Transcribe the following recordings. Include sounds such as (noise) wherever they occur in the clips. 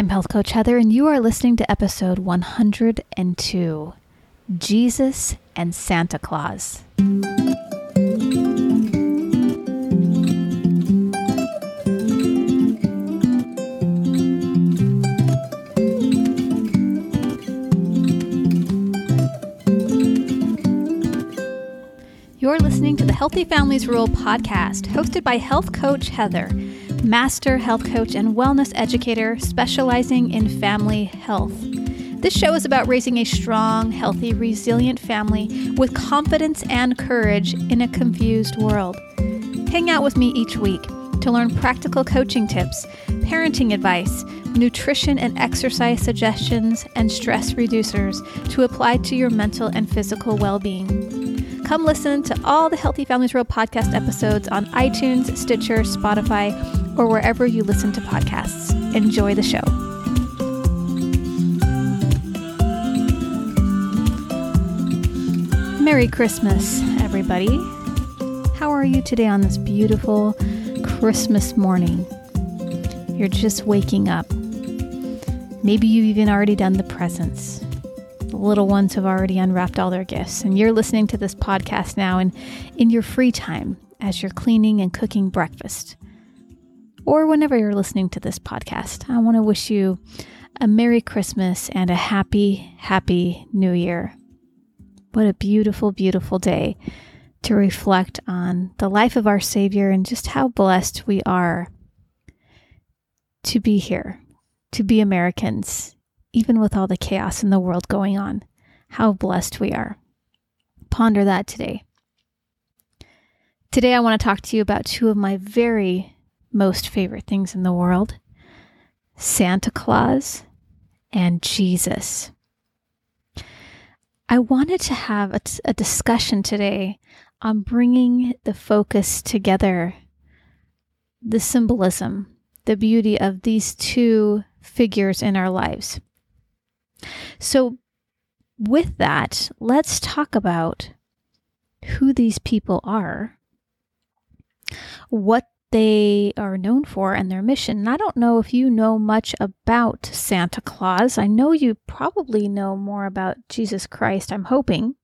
I'm Health Coach Heather, and you are listening to episode 102 Jesus and Santa Claus. You're listening to the Healthy Families Rule podcast, hosted by health coach Heather, master health coach and wellness educator specializing in family health. This show is about raising a strong, healthy, resilient family with confidence and courage in a confused world. Hang out with me each week to learn practical coaching tips, parenting advice, nutrition and exercise suggestions, and stress reducers to apply to your mental and physical well being. Come listen to all the Healthy Families Rule podcast episodes on iTunes, Stitcher, Spotify, or wherever you listen to podcasts. Enjoy the show. Merry Christmas, everybody. How are you today on this beautiful Christmas morning? You're just waking up. Maybe you've even already done the presents little ones have already unwrapped all their gifts, and you're listening to this podcast now and in your free time as you're cleaning and cooking breakfast. Or whenever you're listening to this podcast, I want to wish you a Merry Christmas and a happy, happy New Year. What a beautiful, beautiful day to reflect on the life of our Savior and just how blessed we are to be here, to be Americans, even with all the chaos in the world going on. How blessed we are. Ponder that today. Today, I want to talk to you about two of my very most favorite things in the world Santa Claus and Jesus. I wanted to have a, discussion today on bringing the focus together, the symbolism, the beauty of these two figures in our lives. So, with that, let's talk about who these people are, what they are known for, and their mission. And I don't know if you know much about Santa Claus. I know you probably know more about Jesus Christ, I'm hoping.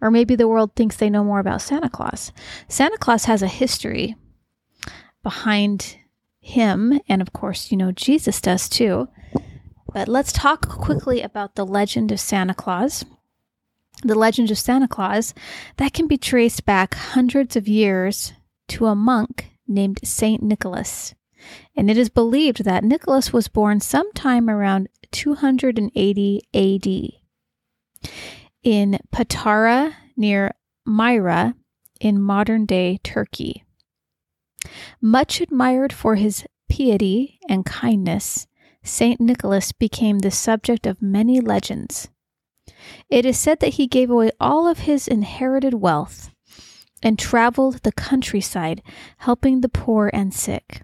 Or maybe the world thinks they know more about Santa Claus. Santa Claus has a history behind him, and of course, you know, Jesus does too. But let's talk quickly about the legend of Santa Claus. The legend of Santa Claus that can be traced back hundreds of years to a monk named Saint Nicholas. And it is believed that Nicholas was born sometime around 280 AD in Patara near Myra in modern day Turkey. Much admired for his piety and kindness, St. Nicholas became the subject of many legends. It is said that he gave away all of his inherited wealth and traveled the countryside helping the poor and sick.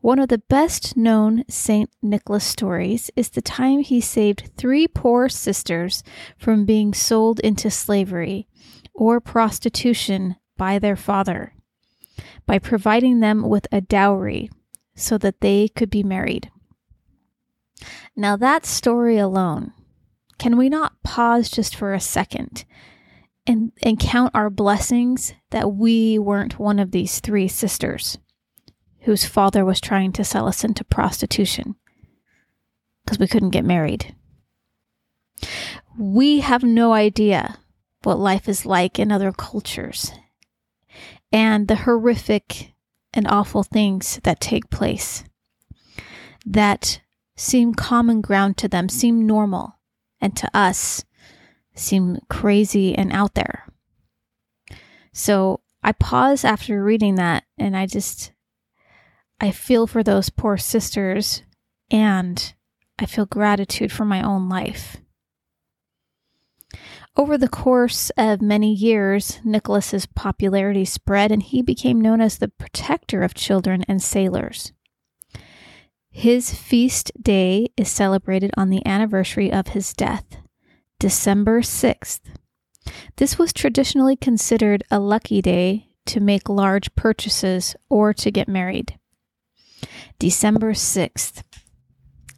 One of the best known St. Nicholas stories is the time he saved three poor sisters from being sold into slavery or prostitution by their father by providing them with a dowry so that they could be married. Now, that story alone, can we not pause just for a second and, and count our blessings that we weren't one of these three sisters whose father was trying to sell us into prostitution because we couldn't get married? We have no idea what life is like in other cultures and the horrific and awful things that take place that seem common ground to them, seem normal, and to us seem crazy and out there. So I pause after reading that and I just, I feel for those poor sisters and I feel gratitude for my own life. Over the course of many years, Nicholas's popularity spread and he became known as the protector of children and sailors. His feast day is celebrated on the anniversary of his death, December 6th. This was traditionally considered a lucky day to make large purchases or to get married. December 6th.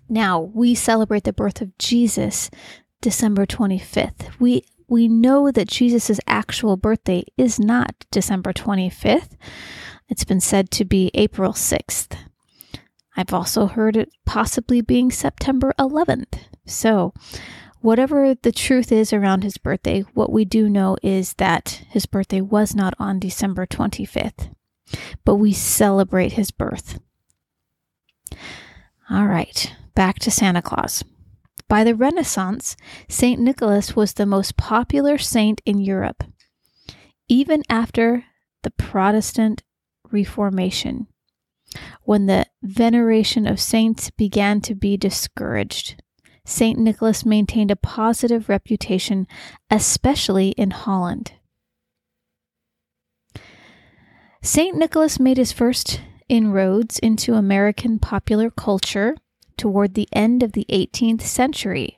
Now, we celebrate the birth of Jesus December 25th. We we know that Jesus' actual birthday is not December 25th. It's been said to be April 6th. I've also heard it possibly being September 11th. So, whatever the truth is around his birthday, what we do know is that his birthday was not on December 25th, but we celebrate his birth. All right, back to Santa Claus. By the Renaissance, St. Nicholas was the most popular saint in Europe, even after the Protestant Reformation, when the veneration of saints began to be discouraged. St. Nicholas maintained a positive reputation, especially in Holland. St. Nicholas made his first inroads into American popular culture toward the end of the 18th century.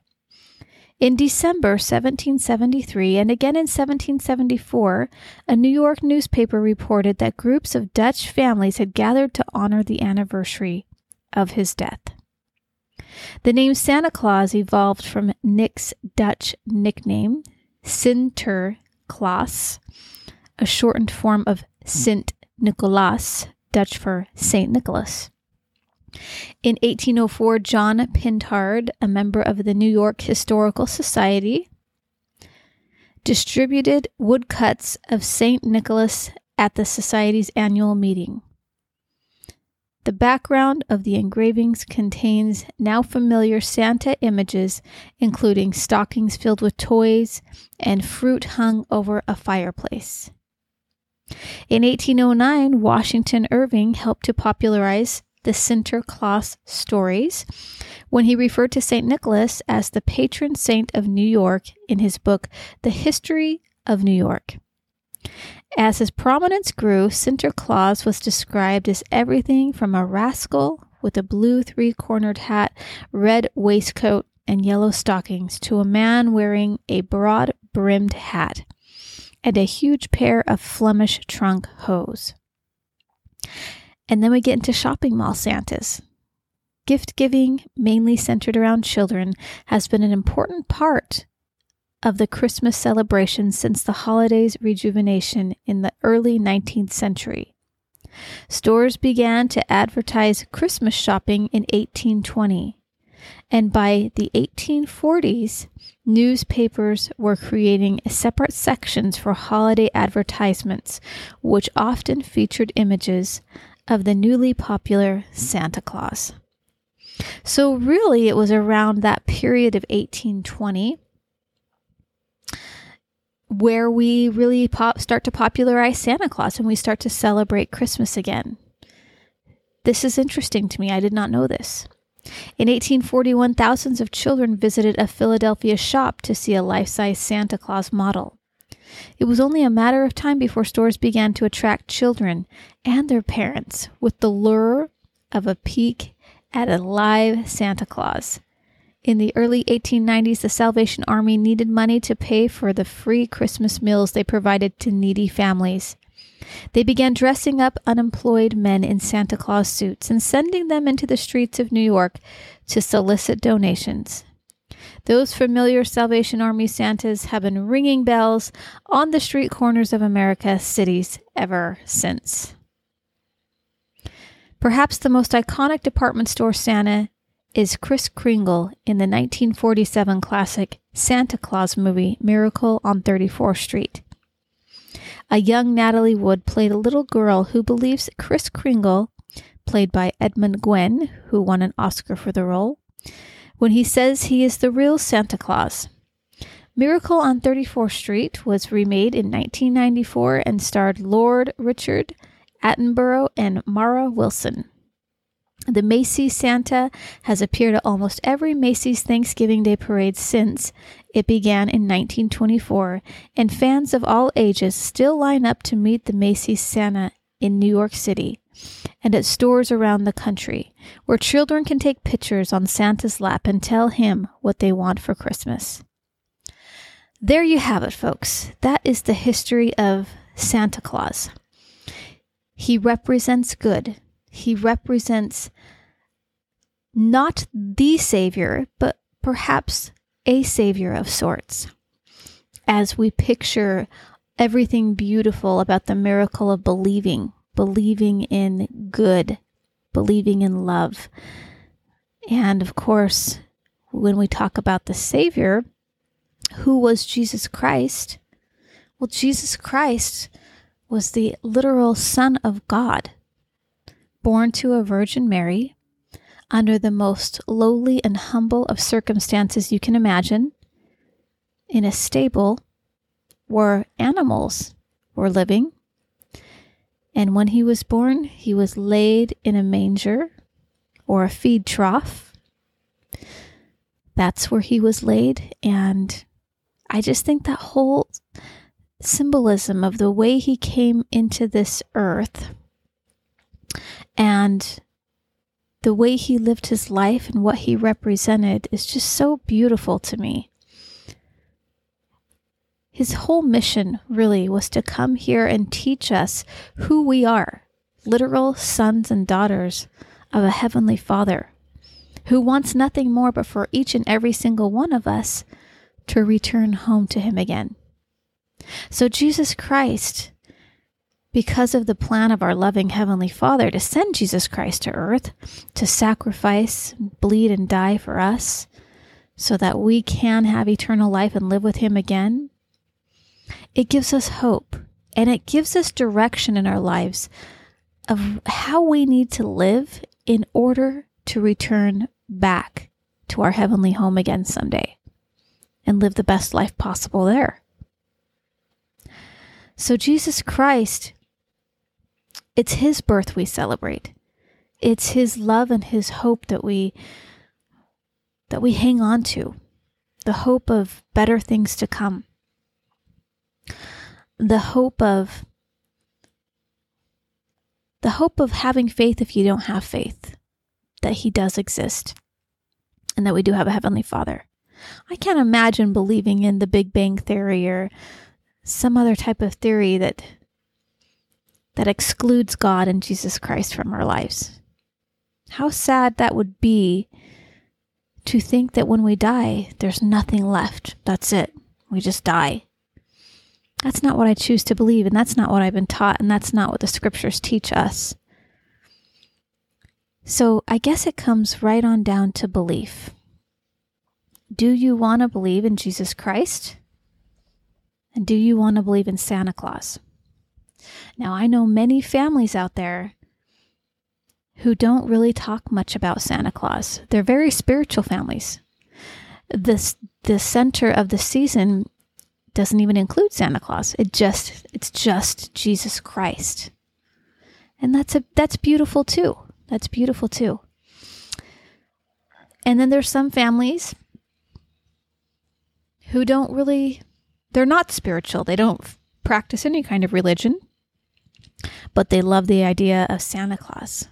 In December 1773 and again in 1774, a New York newspaper reported that groups of Dutch families had gathered to honor the anniversary of his death. The name Santa Claus evolved from Nick's Dutch nickname, Sinterklaas, a shortened form of Sint Nicolaas, Dutch for Saint Nicholas. In 1804, John Pintard, a member of the New York Historical Society, distributed woodcuts of St. Nicholas at the Society's annual meeting. The background of the engravings contains now familiar Santa images, including stockings filled with toys and fruit hung over a fireplace. In 1809, Washington Irving helped to popularize the Sinterklaas stories when he referred to St. Nicholas as the patron saint of New York in his book, The History of New York. As his prominence grew, Sinterklaas was described as everything from a rascal with a blue three cornered hat, red waistcoat, and yellow stockings to a man wearing a broad brimmed hat and a huge pair of Flemish trunk hose. And then we get into shopping mall Santas. Gift giving, mainly centered around children, has been an important part of the Christmas celebration since the holiday's rejuvenation in the early 19th century. Stores began to advertise Christmas shopping in 1820, and by the 1840s, newspapers were creating separate sections for holiday advertisements, which often featured images of the newly popular Santa Claus. So, really, it was around that period of 1820 where we really pop, start to popularize Santa Claus and we start to celebrate Christmas again. This is interesting to me. I did not know this. In 1841, thousands of children visited a Philadelphia shop to see a life size Santa Claus model. It was only a matter of time before stores began to attract children and their parents with the lure of a peek at a live Santa Claus. In the early 1890s, the Salvation Army needed money to pay for the free Christmas meals they provided to needy families. They began dressing up unemployed men in Santa Claus suits and sending them into the streets of New York to solicit donations. Those familiar Salvation Army Santas have been ringing bells on the street corners of America's cities ever since. Perhaps the most iconic department store Santa is Kris Kringle in the 1947 classic Santa Claus movie Miracle on 34th Street. A young Natalie Wood played a little girl who believes Kris Kringle, played by Edmund Gwenn, who won an Oscar for the role, when he says he is the real Santa Claus. Miracle on 34th Street was remade in 1994 and starred Lord Richard Attenborough and Mara Wilson. The Macy's Santa has appeared at almost every Macy's Thanksgiving Day parade since it began in 1924, and fans of all ages still line up to meet the Macy's Santa in New York City and at stores around the country, where children can take pictures on Santa's lap and tell him what they want for Christmas. There you have it, folks. That is the history of Santa Claus. He represents good, he represents not the Savior, but perhaps a Savior of sorts. As we picture everything beautiful about the miracle of believing, believing in good, believing in love. And of course, when we talk about the Savior, who was Jesus Christ? Well, Jesus Christ was the literal Son of God, born to a Virgin Mary under the most lowly and humble of circumstances you can imagine, in a stable where animals were living. And when he was born, he was laid in a manger or a feed trough. That's where he was laid. And I just think that whole symbolism of the way he came into this earth and the way he lived his life and what he represented is just so beautiful to me. His whole mission really was to come here and teach us who we are literal sons and daughters of a heavenly Father who wants nothing more but for each and every single one of us to return home to him again. So, Jesus Christ because of the plan of our loving Heavenly Father to send Jesus Christ to earth to sacrifice, bleed, and die for us so that we can have eternal life and live with Him again, it gives us hope and it gives us direction in our lives of how we need to live in order to return back to our heavenly home again someday and live the best life possible there. So, Jesus Christ it's His birth we celebrate. It's His love and His hope that we that we hang on to. The hope of better things to come. The hope of the hope of having faith if you don't have faith that He does exist and that we do have a Heavenly Father. I can't imagine believing in the Big Bang Theory or some other type of theory that that excludes God and Jesus Christ from our lives. How sad that would be to think that when we die, there's nothing left. That's it. We just die. That's not what I choose to believe, and that's not what I've been taught, and that's not what the scriptures teach us. So I guess it comes right on down to belief. Do you want to believe in Jesus Christ? And do you want to believe in Santa Claus? Now, I know many families out there who don't really talk much about Santa Claus. They're very spiritual families. This the center of the season doesn't even include Santa Claus. It just it's just Jesus Christ. And that's a that's beautiful too. That's beautiful too. And then there's some families who don't really they're not spiritual. They don't practice any kind of religion but they love the idea of Santa Claus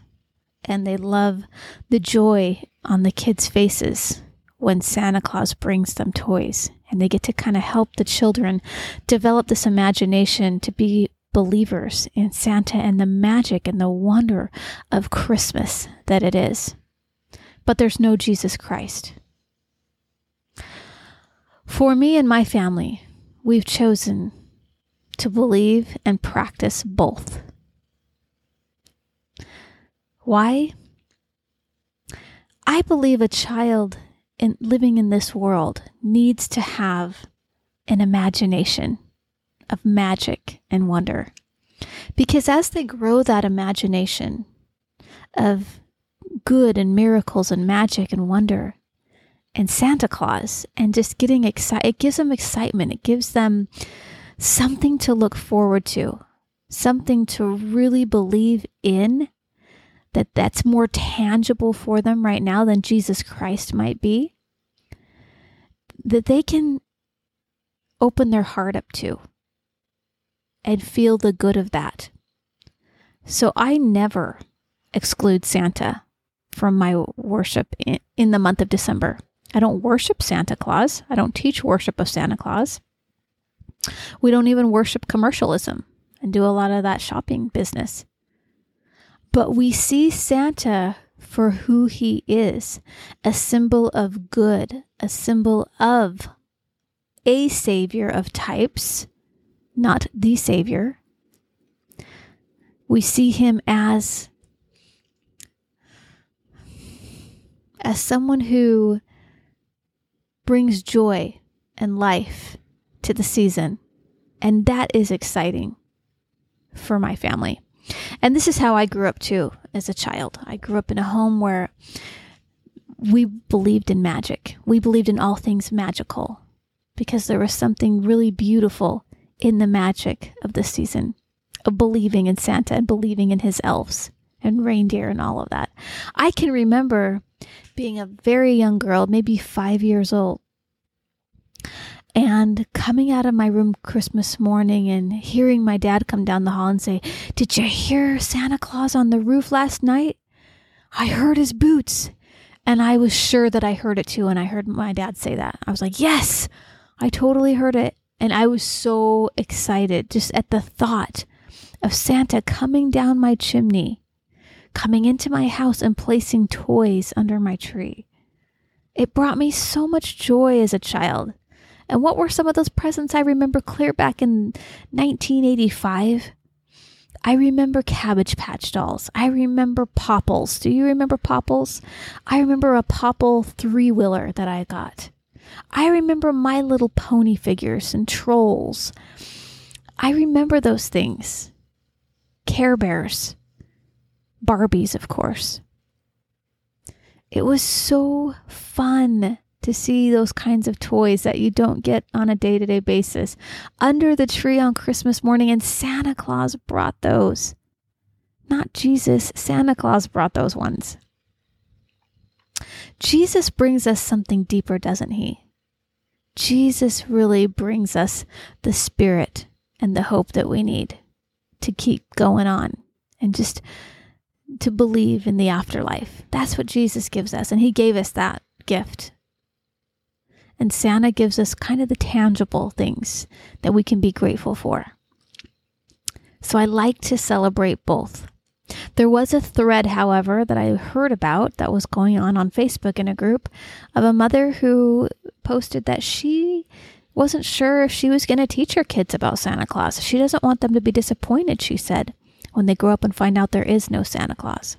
and they love the joy on the kids' faces when Santa Claus brings them toys. And they get to kind of help the children develop this imagination to be believers in Santa and the magic and the wonder of Christmas that it is. But there's no Jesus Christ. For me and my family, we've chosen to believe and practice both. Why? I believe a child in living in this world needs to have an imagination of magic and wonder. Because as they grow that imagination of good and miracles and magic and wonder and Santa Claus and just getting excited, it gives them excitement. It gives them something to look forward to, something to really believe in that that's more tangible for them right now than Jesus Christ might be, that they can open their heart up to and feel the good of that. So I never exclude Santa from my worship in, in the month of December. I don't worship Santa Claus. I don't teach worship of Santa Claus. We don't even worship commercialism and do a lot of that shopping business. But we see Santa for who he is a symbol of good, a symbol of a savior of types, not the savior. We see him as as someone who brings joy and life to the season. And that is exciting for my family. And this is how I grew up too as a child. I grew up in a home where we believed in magic. We believed in all things magical because there was something really beautiful in the magic of the season of believing in Santa and believing in his elves and reindeer and all of that. I can remember being a very young girl, maybe five years old, and coming out of my room Christmas morning and hearing my dad come down the hall and say, Did you hear Santa Claus on the roof last night? I heard his boots. And I was sure that I heard it too. And I heard my dad say that. I was like, Yes, I totally heard it. And I was so excited just at the thought of Santa coming down my chimney, coming into my house and placing toys under my tree. It brought me so much joy as a child. And what were some of those presents I remember clear back in 1985? I remember Cabbage Patch dolls. I remember Popples. Do you remember Popples? I remember a Popple three wheeler that I got. I remember My Little Pony figures and trolls. I remember those things. Care Bears. Barbies, of course. It was so fun to see those kinds of toys that you don't get on a day to day basis under the tree on Christmas morning, and Santa Claus brought those. Not Jesus, Santa Claus brought those ones. Jesus brings us something deeper, doesn't he? Jesus really brings us the spirit and the hope that we need to keep going on and just to believe in the afterlife. That's what Jesus gives us, and he gave us that gift and Santa gives us kind of the tangible things that we can be grateful for. So I like to celebrate both. There was a thread, however, that I heard about that was going on on Facebook in a group of a mother who posted that she wasn't sure if she was going to teach her kids about Santa Claus. She doesn't want them to be disappointed, she said, when they grow up and find out there is no Santa Claus.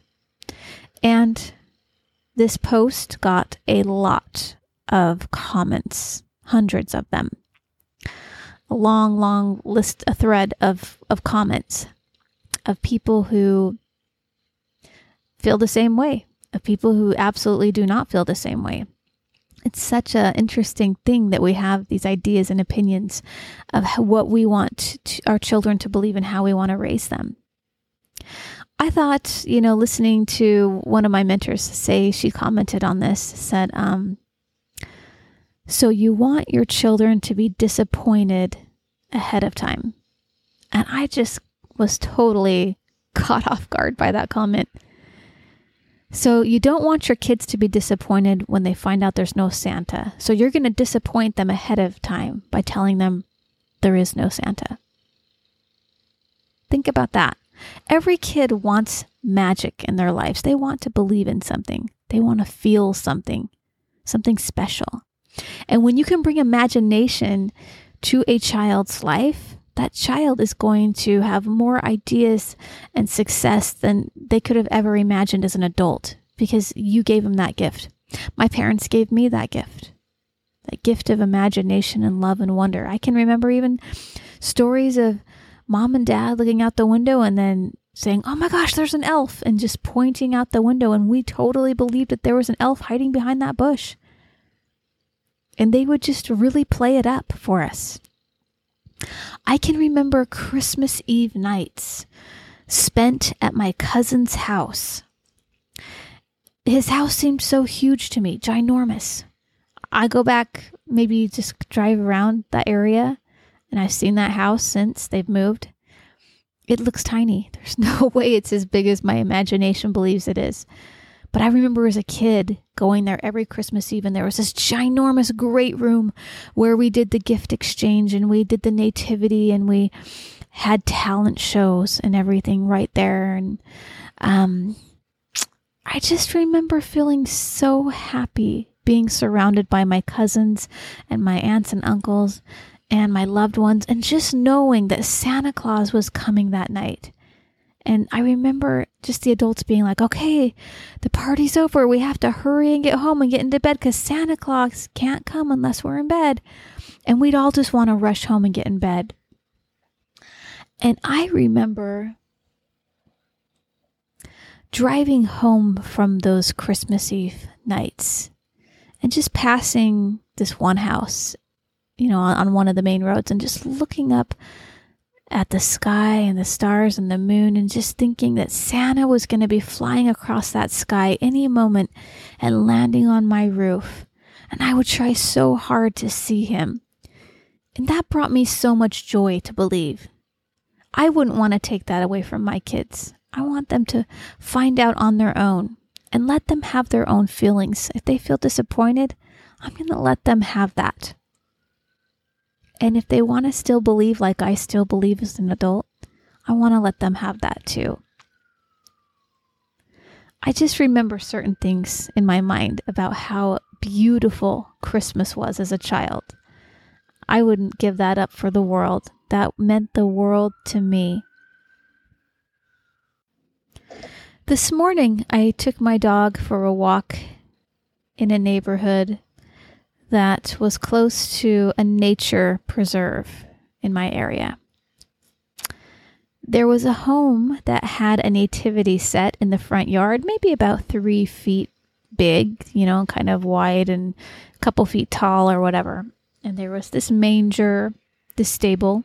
And this post got a lot of comments, hundreds of them. A long, long list, a thread of, of comments of people who feel the same way, of people who absolutely do not feel the same way. It's such an interesting thing that we have these ideas and opinions of what we want to, our children to believe and how we want to raise them. I thought, you know, listening to one of my mentors say, she commented on this, said, um, so you want your children to be disappointed ahead of time. And I just was totally caught off guard by that comment. So you don't want your kids to be disappointed when they find out there's no Santa. So you're going to disappoint them ahead of time by telling them there is no Santa. Think about that. Every kid wants magic in their lives. They want to believe in something. They want to feel something, something special. And when you can bring imagination to a child's life, that child is going to have more ideas and success than they could have ever imagined as an adult because you gave them that gift. My parents gave me that gift that gift of imagination and love and wonder. I can remember even stories of mom and dad looking out the window and then saying, Oh my gosh, there's an elf, and just pointing out the window. And we totally believed that there was an elf hiding behind that bush and they would just really play it up for us. I can remember Christmas Eve nights spent at my cousin's house. His house seemed so huge to me, ginormous. I go back, maybe just drive around that area, and I've seen that house since they've moved. It looks tiny. There's (laughs) no way it's as big as my imagination believes it is. But I remember as a kid going there every Christmas Eve, and there was this ginormous, great room where we did the gift exchange and we did the nativity and we had talent shows and everything right there. And um, I just remember feeling so happy being surrounded by my cousins and my aunts and uncles and my loved ones, and just knowing that Santa Claus was coming that night. And I remember just the adults being like, okay, the party's over. We have to hurry and get home and get into bed because Santa Claus can't come unless we're in bed. And we'd all just want to rush home and get in bed. And I remember driving home from those Christmas Eve nights and just passing this one house, you know, on, on, one of the main roads and just looking up at the sky and the stars and the moon and just thinking that Santa was going to be flying across that sky any moment and landing on my roof. And I would try so hard to see him. And that brought me so much joy to believe. I wouldn't want to take that away from my kids. I want them to find out on their own and let them have their own feelings. If they feel disappointed, I'm going to let them have that. And if they want to still believe like I still believe as an adult, I want to let them have that too. I just remember certain things in my mind about how beautiful Christmas was as a child. I wouldn't give that up for the world. That meant the world to me. This morning, I took my dog for a walk in a neighborhood that was close to a nature preserve in my area. There was a home that had a nativity set in the front yard, maybe about three feet big, you know, kind of wide and a couple feet tall or whatever. And there was this manger, this stable,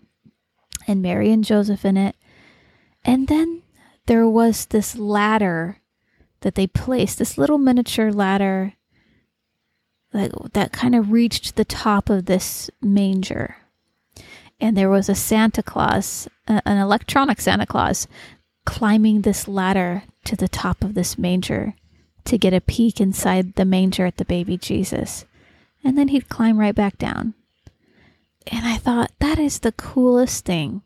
and Mary and Joseph in it. And then there was this ladder that they placed, this little miniature ladder that, that kind of reached the top of this manger. And there was a Santa Claus, an electronic Santa Claus, climbing this ladder to the top of this manger to get a peek inside the manger at the baby Jesus. And then he'd climb right back down. And I thought, that is the coolest thing.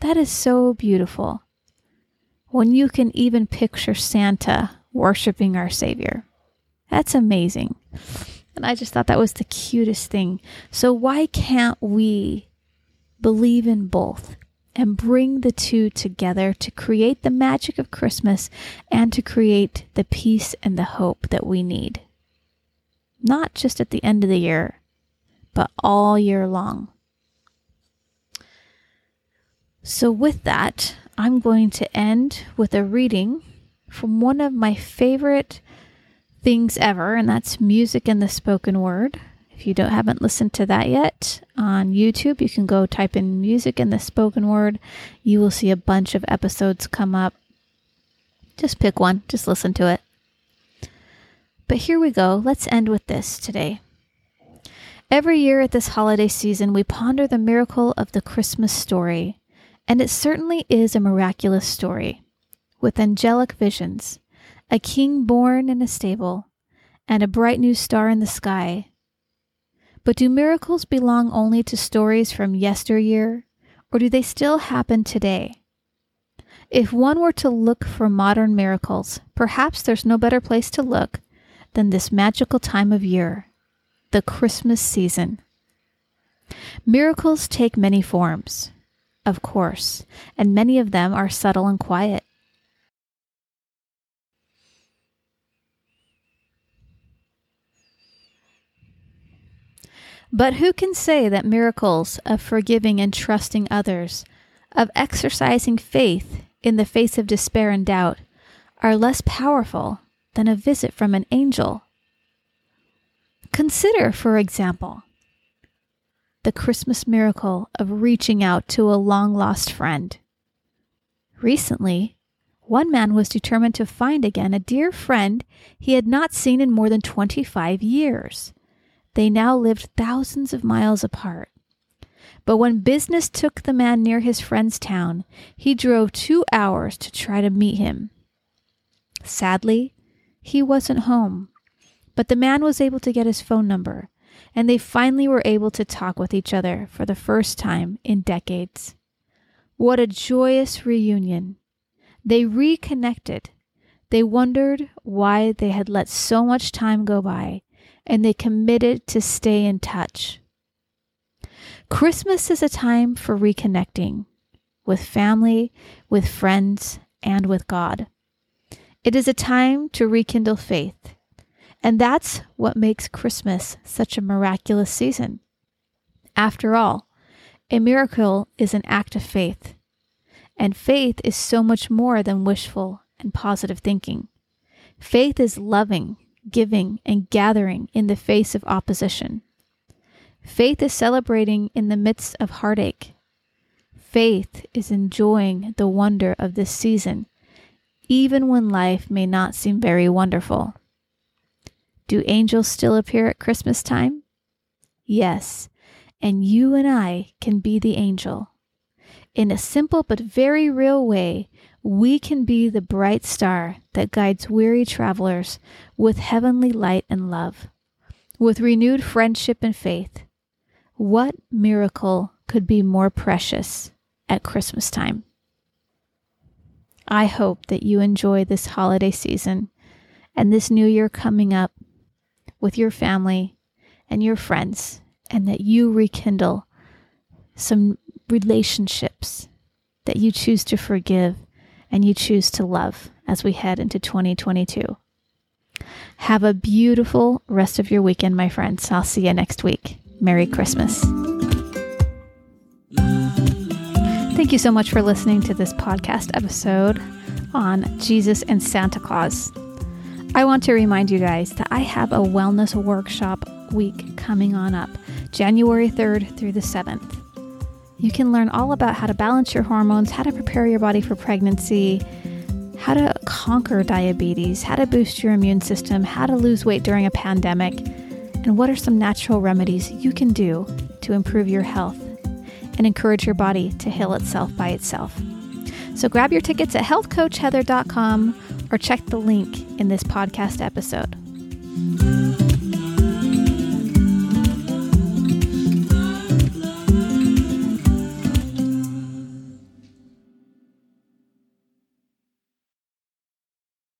That is so beautiful when you can even picture Santa worshiping our Savior. That's amazing. And I just thought that was the cutest thing. So, why can't we believe in both and bring the two together to create the magic of Christmas and to create the peace and the hope that we need? Not just at the end of the year, but all year long. So, with that, I'm going to end with a reading from one of my favorite things ever, and that's music and the spoken word. If you don't haven't listened to that yet on YouTube, you can go type in music and the spoken word. You will see a bunch of episodes come up. Just pick one, just listen to it. But here we go. Let's end with this today. Every year at this holiday season, we ponder the miracle of the Christmas story and it certainly is a miraculous story, with angelic visions, a king born in a stable, and a bright new star in the sky. But do miracles belong only to stories from yesteryear, or do they still happen today? If one were to look for modern miracles, perhaps there's no better place to look than this magical time of year, the Christmas season. Miracles take many forms of course, and many of them are subtle and quiet. But who can say that miracles of forgiving and trusting others, of exercising faith in the face of despair and doubt, are less powerful than a visit from an angel? Consider, for example, the Christmas miracle of reaching out to a long lost friend. Recently, one man was determined to find again a dear friend he had not seen in more than 25 years. They now lived thousands of miles apart. But when business took the man near his friend's town, he drove two hours to try to meet him. Sadly, he wasn't home, but the man was able to get his phone number and they finally were able to talk with each other for the first time in decades. What a joyous reunion! They reconnected. They wondered why they had let so much time go by, and they committed to stay in touch. Christmas is a time for reconnecting with family, with friends, and with God. It is a time to rekindle faith. And that's what makes Christmas such a miraculous season. After all, a miracle is an act of faith. And faith is so much more than wishful and positive thinking. Faith is loving, giving, and gathering in the face of opposition. Faith is celebrating in the midst of heartache. Faith is enjoying the wonder of this season, even when life may not seem very wonderful. Do angels still appear at Christmas time? Yes, and you and I can be the angel. In a simple but very real way, we can be the bright star that guides weary travelers with heavenly light and love, with renewed friendship and faith. What miracle could be more precious at Christmas time? I hope that you enjoy this holiday season and this new year coming up with your family and your friends, and that you rekindle some relationships that you choose to forgive and you choose to love as we head into 2022. Have a beautiful rest of your weekend, my friends. I'll see you next week. Merry Christmas. Thank you so much for listening to this podcast episode on Jesus and Santa Claus. I want to remind you guys that I have a wellness workshop week coming on up, January 3rd through the 7th. You can learn all about how to balance your hormones, how to prepare your body for pregnancy, how to conquer diabetes, how to boost your immune system, how to lose weight during a pandemic, and what are some natural remedies you can do to improve your health and encourage your body to heal itself by itself. So grab your tickets at healthcoachheather.com or check the link in this podcast episode.